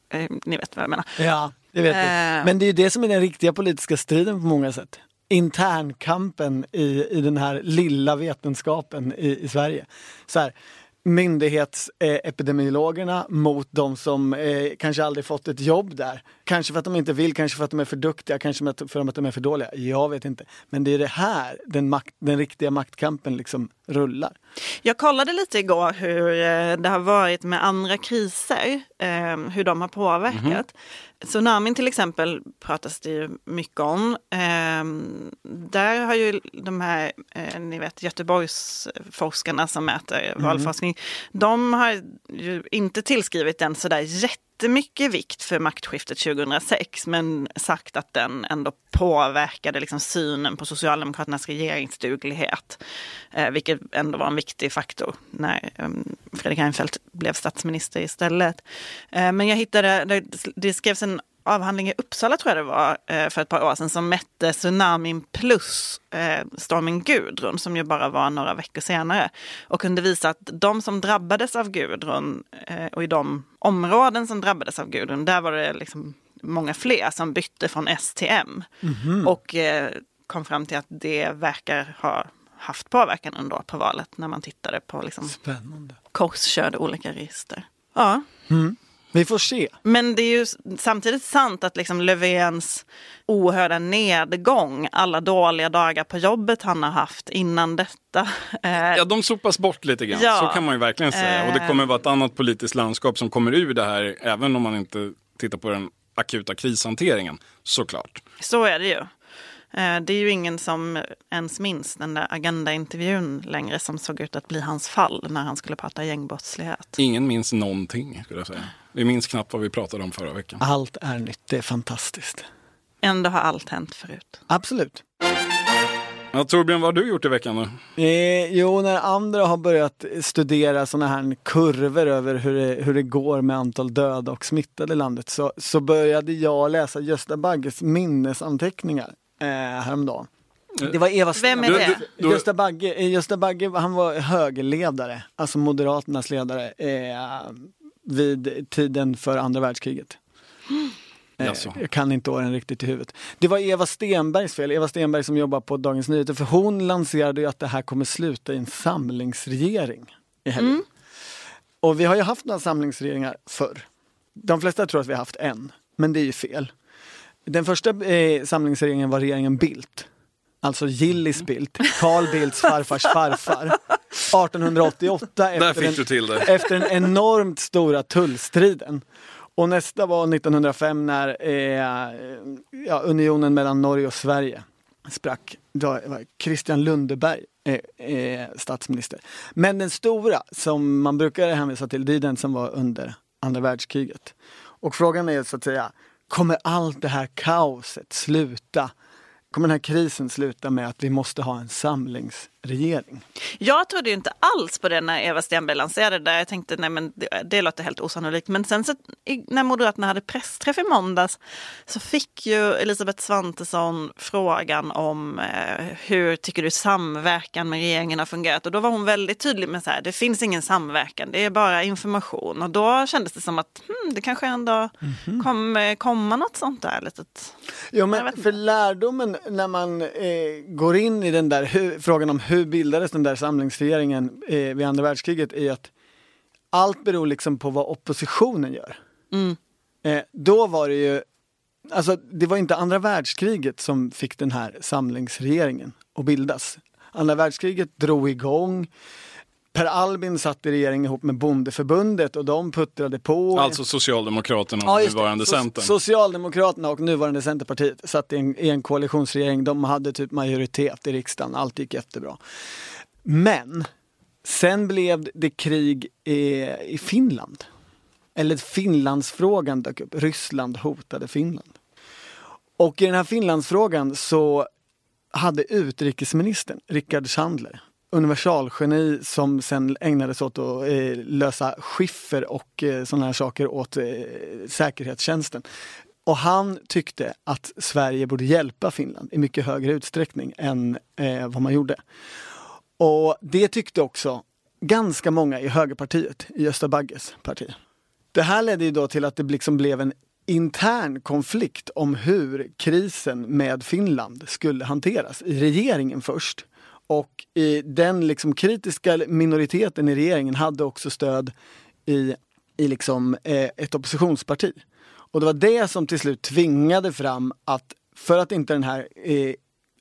eh, ni vet vad jag menar. Ja, det vet vi. Eh. Men det är ju det som är den riktiga politiska striden på många sätt. Internkampen i, i den här lilla vetenskapen i, i Sverige. Så här, myndighetsepidemiologerna mot de som eh, kanske aldrig fått ett jobb där. Kanske för att de inte vill, kanske för att de är för duktiga, kanske för att de är för dåliga. Jag vet inte. Men det är det här den, makt, den riktiga maktkampen liksom rullar. Jag kollade lite igår hur eh, det har varit med andra kriser, eh, hur de har påverkat. Mm -hmm. Tsunamin till exempel pratas det ju mycket om. Ehm, där har ju de här, eh, ni vet Göteborgsforskarna som mäter mm. valforskning, de har ju inte tillskrivit den sådär jättemycket vikt för maktskiftet 2006 men sagt att den ändå påverkade liksom synen på Socialdemokraternas regeringsduglighet. Eh, vilket ändå var en viktig faktor när eh, Fredrik Reinfeldt blev statsminister istället. Eh, men jag hittade, det, det skrevs en avhandling i Uppsala tror jag det var eh, för ett par år sedan som mätte tsunamin plus eh, stormen Gudrun som ju bara var några veckor senare. Och kunde visa att de som drabbades av Gudrun eh, och i de områden som drabbades av Gudrun, där var det liksom många fler som bytte från STM. Mm -hmm. Och kom fram till att det verkar ha haft påverkan ändå på valet när man tittade på liksom Spännande. korskörde olika register. Ja. Mm. Vi får se. Men det är ju samtidigt sant att liksom Löfvens oerhörda nedgång, alla dåliga dagar på jobbet han har haft innan detta. Eh, ja, de sopas bort lite grann. Ja, så kan man ju verkligen säga. Eh, och det kommer vara ett annat politiskt landskap som kommer ur det här, även om man inte tittar på den akuta krishanteringen, såklart. Så är det ju. Eh, det är ju ingen som ens minns den där Agenda-intervjun längre som såg ut att bli hans fall när han skulle prata gängbrottslighet. Ingen minns någonting, skulle jag säga. Vi minns knappt vad vi pratade om förra veckan. Allt är nytt, det är fantastiskt. Ändå har allt hänt förut. Absolut. Ja, Torbjörn, vad har du gjort i veckan då? Eh, jo, när andra har börjat studera sådana här kurvor över hur det, hur det går med antal döda och smittade i landet så, så började jag läsa Gösta Bagges minnesanteckningar eh, häromdagen. Det var Eva Vem är det? Gösta Bagge, eh, Gösta Bagge, han var högerledare, alltså Moderaternas ledare eh, vid tiden för andra världskriget. Eh, jag kan inte åren riktigt i huvudet. Det var Eva Stenbergs fel, Eva Stenberg som jobbar på Dagens Nyheter, för hon lanserade ju att det här kommer sluta i en samlingsregering i helgen. Mm. Och vi har ju haft några samlingsregeringar förr. De flesta tror att vi har haft en, men det är ju fel. Den första eh, samlingsregeringen var regeringen Bildt. Alltså Gillis Bildt, Carl Bildts farfars farfar. 1888 efter, den, efter den enormt stora tullstriden. Och nästa var 1905 när eh, ja, unionen mellan Norge och Sverige sprack. Då var Christian Lundeberg eh, eh, statsminister. Men den stora som man brukar hänvisa till, det är den som var under andra världskriget. Och frågan är så att säga, kommer allt det här kaoset sluta? Kommer den här krisen sluta med att vi måste ha en samlingsregering? Jag trodde inte alls på det när Eva Stenberg lanserade det. Jag tänkte nej men det, det låter helt osannolikt. Men sen så, när Moderaterna hade pressträff i måndags så fick ju Elisabeth Svantesson frågan om eh, hur tycker du samverkan med regeringen har fungerat? Och då var hon väldigt tydlig med så här, det finns ingen samverkan, det är bara information. Och då kändes det som att hmm, det kanske ändå mm -hmm. kommer komma något sånt där litet. Jo men för lärdomen när man eh, går in i den där hur, frågan om hur bildades den där samlingsregeringen eh, vid andra världskriget är att allt beror liksom på vad oppositionen gör. Mm. Eh, då var det ju, alltså det var inte andra världskriget som fick den här samlingsregeringen att bildas. Andra världskriget drog igång Per Albin satt i regering ihop med Bondeförbundet och de puttrade på. Alltså Socialdemokraterna och Ja, nuvarande So- Centern. Socialdemokraterna och nuvarande Centerpartiet satt i en, i en koalitionsregering. De hade typ majoritet i riksdagen. Allt gick jättebra. Men sen blev det krig i, i Finland. Eller Finlandsfrågan dök upp. Ryssland hotade Finland. Och i den här Finlandsfrågan så hade utrikesministern Rickard Sandler, universalgeni som sen ägnade sig åt att eh, lösa skiffer och eh, sådana här saker åt eh, säkerhetstjänsten. Och han tyckte att Sverige borde hjälpa Finland i mycket högre utsträckning än eh, vad man gjorde. Och det tyckte också ganska många i högerpartiet, i Gösta Bagges parti. Det här ledde ju då till att det liksom blev en intern konflikt om hur krisen med Finland skulle hanteras i regeringen först. Och i den liksom kritiska minoriteten i regeringen hade också stöd i, i liksom, eh, ett oppositionsparti. Och det var det som till slut tvingade fram att för att inte den här eh,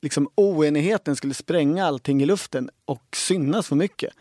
liksom oenigheten skulle spränga allting i luften och synas för mycket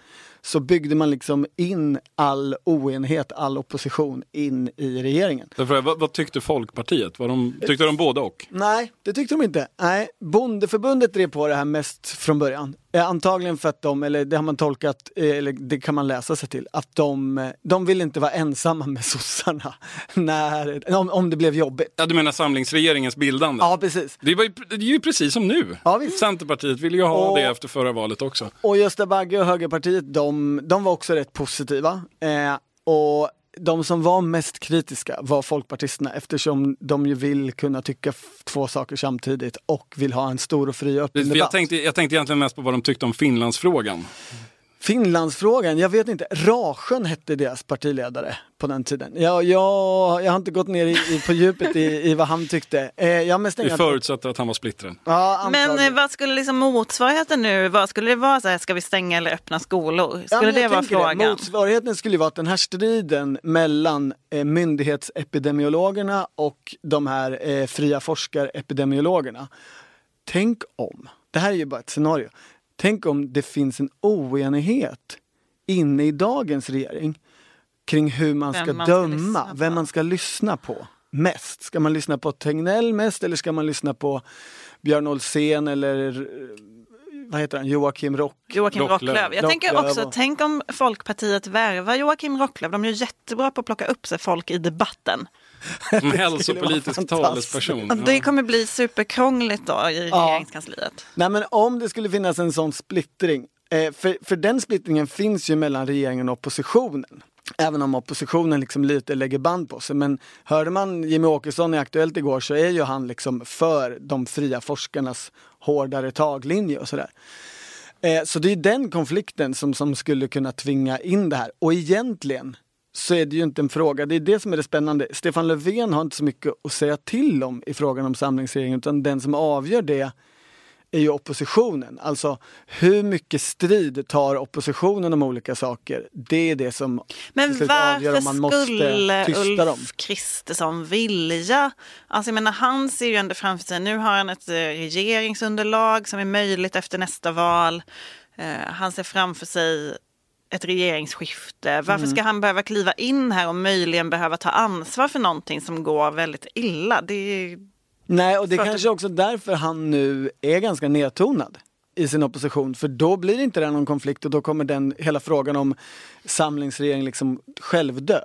så byggde man liksom in all oenighet, all opposition in i regeringen. Därför, vad, vad tyckte Folkpartiet? Var de, tyckte de både och? Nej, det tyckte de inte. Nej, Bondeförbundet drev på det här mest från början. Eh, Antagligen för att de, eller det har man tolkat, eh, eller det kan man läsa sig till, att de, eh, de vill inte vara ensamma med sossarna när, om, om det blev jobbigt. Ja, du menar samlingsregeringens bildande? Ja, precis. Det, var ju, det är ju precis som nu. Ja, visst. Centerpartiet ville ju ha Och- det efter förra valet också. Och Gösta Bagge och Högerpartiet, de, de var också rätt positiva. Eh, och de som var mest kritiska var folkpartisterna eftersom de ju vill kunna tycka två saker samtidigt och vill ha en stor och fri och öppen För jag, debatt. tänkte, jag tänkte egentligen mest på vad de tyckte om Finlandsfrågan. Finlandsfrågan, jag vet inte. Rasjön hette deras partiledare på den tiden. Jag, jag, jag har inte gått ner i, i, på djupet i, i vad han tyckte. Eh, jag har mest Vi förutsätter att han var splittrad. Ja, Men eh, vad skulle liksom motsvarigheten nu, vad skulle det vara? Så här, ska vi stänga eller öppna skolor? Skulle Ja, det vara frågan? Motsvarigheten skulle vara att den här striden mellan eh, myndighetsepidemiologerna och de här eh, fria forskarepidemiologerna. Tänk om, det här är ju bara ett scenario, tänk om det finns en oenighet inne i dagens regering kring hur man Vem ska man ska döma, på. vem man ska lyssna på mest. Ska man lyssna på Tegnell mest eller ska man lyssna på Björn Olsen eller eh, vad heter han, Joakim Rock? Joakim Rocklöv. Rocklöv. Jag tänker också, tänk om Folkpartiet värvar Joakim Rocklöv. De är ju jättebra på att plocka upp sig folk i debatten. Som hälsopolitisk fantastiskt. talesperson. Det kommer bli superkrångligt då i regeringskansliet. Nej men om det skulle finnas en sån splittring, eh, för, för den splittringen finns ju mellan regeringen och oppositionen. Även om oppositionen liksom lite lägger band på sig. Men hörde man Jimmy Åkesson i Aktuellt igår så är ju han liksom för de fria forskarnas hårdare taglinje och sådär. Eh, så det är den konflikten som, som skulle kunna tvinga in det här. Och egentligen så är det ju inte en fråga, det är det som är det spännande. Stefan Löfven har inte så mycket att säga till om i frågan om samlingsregeringen utan den som avgör det är ju oppositionen. Alltså hur mycket strid tar oppositionen om olika saker? Det är det som Men avgör om man måste tysta dem. Ulf Kristersson vilja? Alltså jag menar, han ser ju ändå framför sig, nu har han ett eh, regeringsunderlag som är möjligt efter nästa val. Eh, han ser framför sig ett regeringsskifte. Varför Mm. ska han behöva kliva in här och möjligen behöva ta ansvar för någonting som går väldigt illa? Det är Nej, och det är För att- kanske också därför han nu är ganska nedtonad i sin opposition. För då blir det inte det någon konflikt och då kommer den, hela frågan om samlingsregering liksom självdö.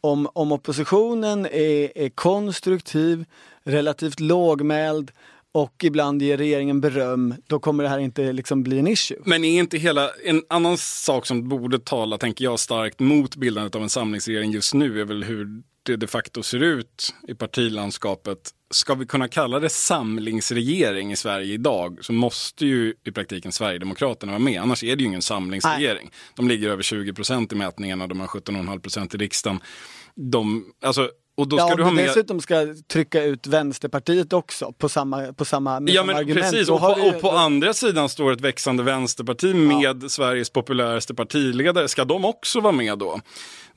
Om, om oppositionen är, är konstruktiv, relativt lågmäld och ibland ger regeringen beröm, då kommer det här inte liksom bli en issue. Men är inte hela, en annan sak som borde tala, tänker jag, starkt mot bildandet av en samlingsregering just nu är väl hur det de facto ser ut i partilandskapet. Ska vi kunna kalla det samlingsregering i Sverige idag så måste ju i praktiken Sverigedemokraterna vara med. Annars är det ju ingen samlingsregering. De ligger över 20 procent i mätningarna, de har 17,5 procent i riksdagen. De, alltså, Och då ska ja, du ha med... dessutom ska trycka ut Vänsterpartiet också på samma, på samma, Ja men argument. precis, och på, vi- och på andra sidan står ett växande vänsterparti med Sveriges populäraste partiledare. Ska de också vara med då?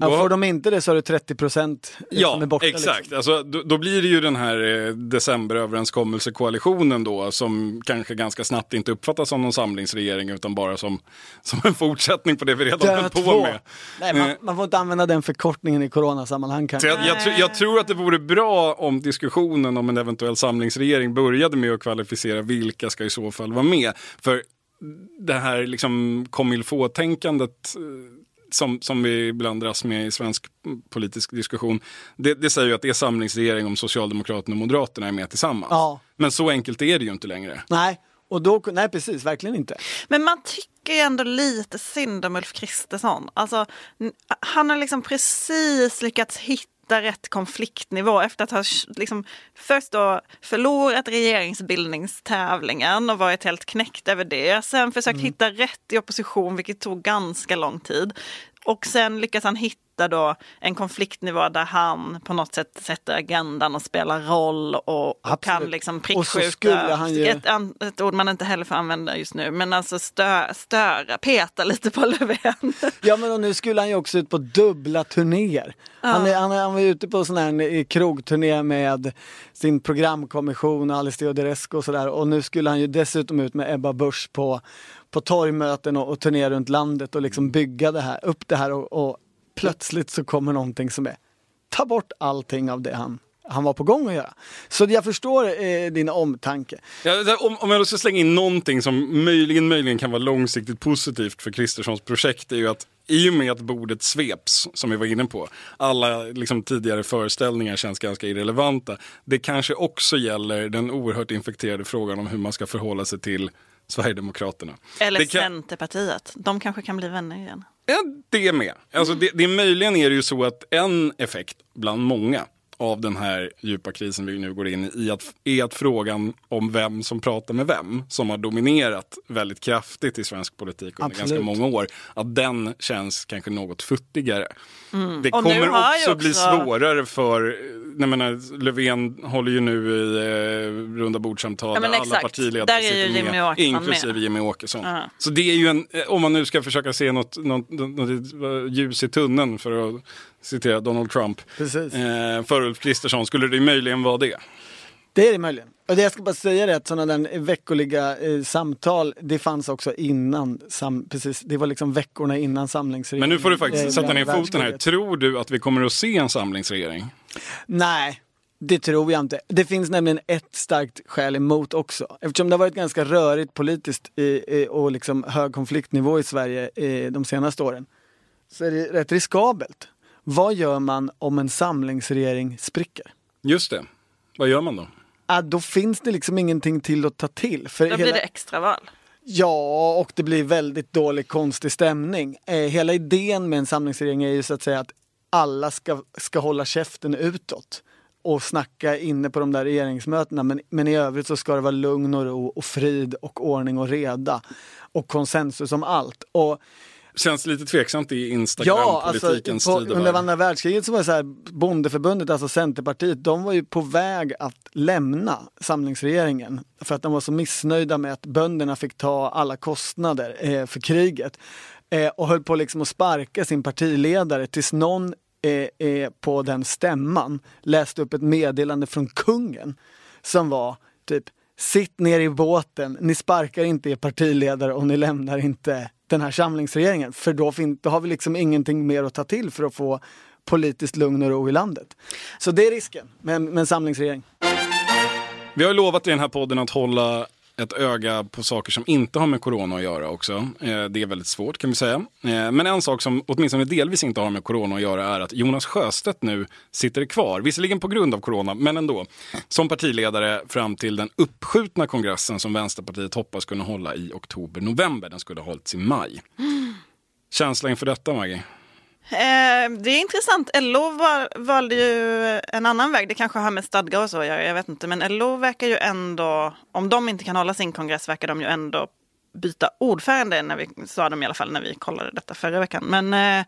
Ja, Då- får de inte det så har du 30 procent Ja, som är borta. exakt. Liksom. Alltså, då, då blir det ju den här eh, decemberöverenskommelsekoalitionen då som kanske ganska snabbt inte uppfattas som någon samlingsregering utan bara som, som en fortsättning på det vi redan höll på med. Nej, man, Eh, man får inte använda den förkortningen i coronasammanhang kanske. jag, jag, tr- jag tror att det vore bra om diskussionen om en eventuell samlingsregering började med att kvalificera vilka ska i så fall vara med. För det här liksom comme il faut-tänkandet eh, som, som vi ibland dras med i svensk politisk diskussion. Det, det säger ju att det är samlingsregering om Socialdemokraterna och Moderaterna är med tillsammans. Ja. Men så enkelt är det ju inte längre. Nej, och då, nej precis, verkligen inte. Men man tycker ju ändå lite synd om Ulf Kristersson. Alltså, han har liksom precis lyckats hitta rätt konfliktnivå efter att ha liksom, först då förlorat regeringsbildningstävlingen och varit helt knäckt över det. Sen försökt hitta rätt i opposition, vilket tog ganska lång tid. Och sen lyckas han hitta då en konfliktnivå där han på något sätt sätter agendan och spelar roll och, och kan liksom Och prickskjuta. han ju- Ett, ett ord man inte heller får använda just nu, men alltså stö, störa, peta lite på Löfven. Ja men och nu skulle han ju också ut på dubbla turnéer. Han, är, han, är, han var ute på sån här eh, krogturné med sin programkommission, Alice Teodorescu och sådär. Och nu skulle han ju dessutom ut med Ebba Busch på, på torgmöten och, och turné runt landet och liksom bygga det här, upp det här och, och plötsligt så kommer någonting som är ta bort allting av det han, han var på gång att göra. Så jag förstår eh, din omtanke. Ja, om, om jag då ska slänga in någonting som möjligen, möjligen kan vara långsiktigt positivt för Kristerssons projekt är ju att i och med att bordet sveps, som vi var inne på, alla liksom, tidigare föreställningar känns ganska irrelevanta. Det kanske också gäller den oerhört infekterade frågan om hur man ska förhålla sig till Sverigedemokraterna. Eller kan, Centerpartiet. De kanske kan bli vänner igen. Ja, det med. Alltså det, det, möjligen är det ju så att en effekt bland många av den här djupa krisen vi nu går in i, att, är att frågan om vem som pratar med vem, som har dominerat väldigt kraftigt i svensk politik under Absolut. ganska många år, att den känns kanske något futtigare. Det Och kommer ju också, bli också- svårare för, jag menar, Löfven håller ju nu i eh, runda bordssamtal Ja, där alla partiledare sitter med, Åkesson inklusive med. Jimmy Åkesson. Ja. Så det är ju en, eh, om man nu ska försöka se något, något, något, något ljus i tunneln för att citera Donald Trump. Precis. Eh, för Ulf Kristersson skulle det möjligen vara det. Det är det möjligen. Och det jag ska bara säga det att sådana där veckoliga eh, samtal, det fanns också innan, sam, precis, det var liksom veckorna innan samlingsregeringen. Men nu får du faktiskt eh, sätta ner foten här. Tror du att vi kommer att se en samlingsregering? Nej, det tror jag inte. Det finns nämligen ett starkt skäl emot också. Eftersom det har varit ganska rörigt politiskt i, i, och liksom hög konfliktnivå i Sverige i, de senaste åren. Så är det rätt riskabelt. Vad gör man om en samlingsregering spricker? Just det. Vad gör man då? Ah, då finns det liksom ingenting till att ta till. För Då hela... blir det extraval. Ja, och det blir väldigt dålig konstig stämning. Eh, hela idén med en samlingsregering är ju så att säga att alla ska, ska hålla käften utåt och snacka inne på de där regeringsmötena. Men, men i övrigt så ska det vara lugn och ro och frid och ordning och reda och konsensus om allt. Och Känns lite tveksamt i Ja, alltså Instagram-politikens på, under andra världskriget så var det så här, bondeförbundet, alltså Centerpartiet, de var ju på väg att lämna samlingsregeringen för att de var så missnöjda med att bönderna fick ta alla kostnader eh, för kriget. Eh, och höll på liksom att sparka sin partiledare tills någon eh, eh, på den stämman läste upp ett meddelande från kungen som var typ Sitt ner i båten, ni sparkar inte er partiledare och ni lämnar inte den här samlingsregeringen. För då, fin- då har vi liksom ingenting mer att ta till för att få politiskt lugn och ro i landet. Så det är risken med, med en samlingsregering. Vi har ju lovat i den här podden att hålla ett öga på saker som inte har med corona att göra också. Eh, det är väldigt svårt kan vi säga. Eh, men en sak som åtminstone delvis inte har med corona att göra är att Jonas Sjöstedt nu sitter kvar, visserligen på grund av corona, men ändå, som partiledare fram till den uppskjutna kongressen som Vänsterpartiet hoppas kunna hålla i oktober-november. Den skulle ha hållits i maj. Känsla inför detta, Maggie? Eh, det är intressant. LO val, valde ju en annan väg. Det kanske har med stadgar och så att göra, jag vet inte. Men LO verkar ju ändå, om de inte kan hålla sin kongress verkar de ju ändå byta ordförande, när vi sa de i alla fall när vi kollade detta förra veckan. Men, eh,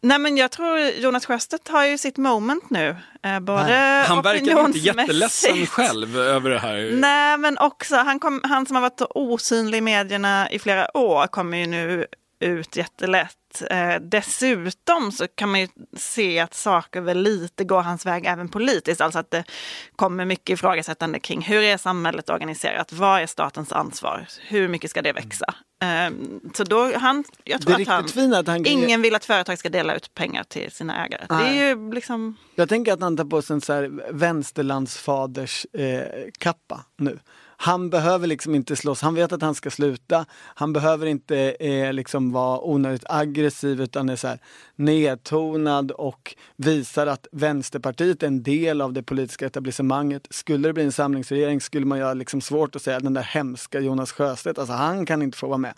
nej, men jag tror Jonas Sjöstedt har ju sitt moment nu. Eh, både Han verkar inte jätteledsen själv över det här. Nej, men också han, kom, han som har varit så osynlig i medierna i flera år kommer ju nu ut jättelätt. Eh, dessutom så kan man ju se att saker väl lite går hans väg även politiskt. Alltså att det kommer mycket ifrågasättande kring hur är samhället organiserat? Vad är statens ansvar? Hur mycket ska det växa? Eh, så då, han, jag tror att han, att han... ingen vill att företag ska dela ut pengar till sina ägare. Det är ju liksom... Jag tänker att han tar på sig en så här vänsterlandsfaders eh, kappa nu. Han behöver liksom inte slåss, han vet att han ska sluta. Han behöver inte eh, liksom vara onödigt aggressiv utan är så här nedtonad och visar att Vänsterpartiet är en del av det politiska etablissemanget. Skulle det bli en samlingsregering skulle man göra liksom svårt att säga den där hemska Jonas Sjöstedt, alltså han kan inte få vara med.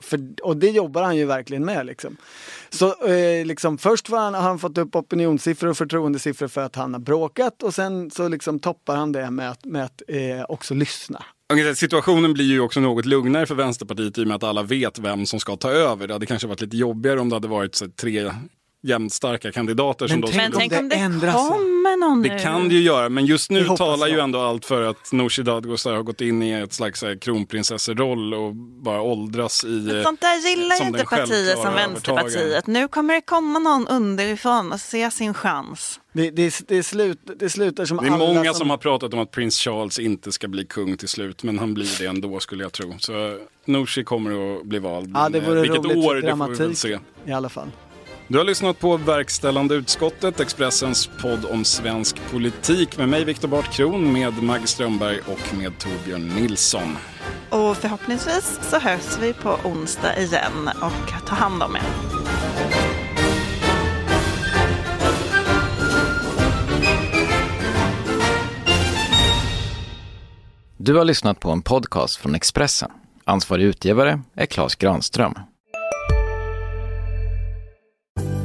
För, och det jobbar han ju verkligen med. Liksom. Så eh, liksom, först var han, har han fått upp opinionssiffror och förtroendesiffror för att han har bråkat och sen så liksom toppar han det med att, med att eh, också lyssna. Situationen blir ju också något lugnare för Vänsterpartiet i och med att alla vet vem som ska ta över. Det hade kanske varit lite jobbigare om det hade varit så, tre jämnstarka kandidater. som Men då tänk Men tänk det om det ändrar sig. kommer någon Det nu. kan det ju göra, men just nu talar ju jag. ändå allt för att Nooshi Dadgostar har gått in i ett slags här, kronprinsesseroll och bara åldras i... eh, Sånt där gillar som ju inte partier som Vänsterpartiet. Nu kommer det komma någon underifrån och se sin chans. Det, det, det, slut, det slutar som Det är alla många som har pratat om att prins Charles inte ska bli kung till slut, men han blir det ändå skulle jag tro. Så Nooshi kommer att bli vald. Ja, det men, vore eh, Vilket roligt år, det får vi väl se. i alla fall. Du har lyssnat på Verkställande utskottet, Expressens podd om svensk politik med mig Viktor Bart Kron, med Maggie Strömberg och med Torbjörn Nilsson. Och förhoppningsvis så hörs vi på onsdag igen och ta hand om er. Du har lyssnat på en podcast från Expressen. Ansvarig utgivare är Klas Granström.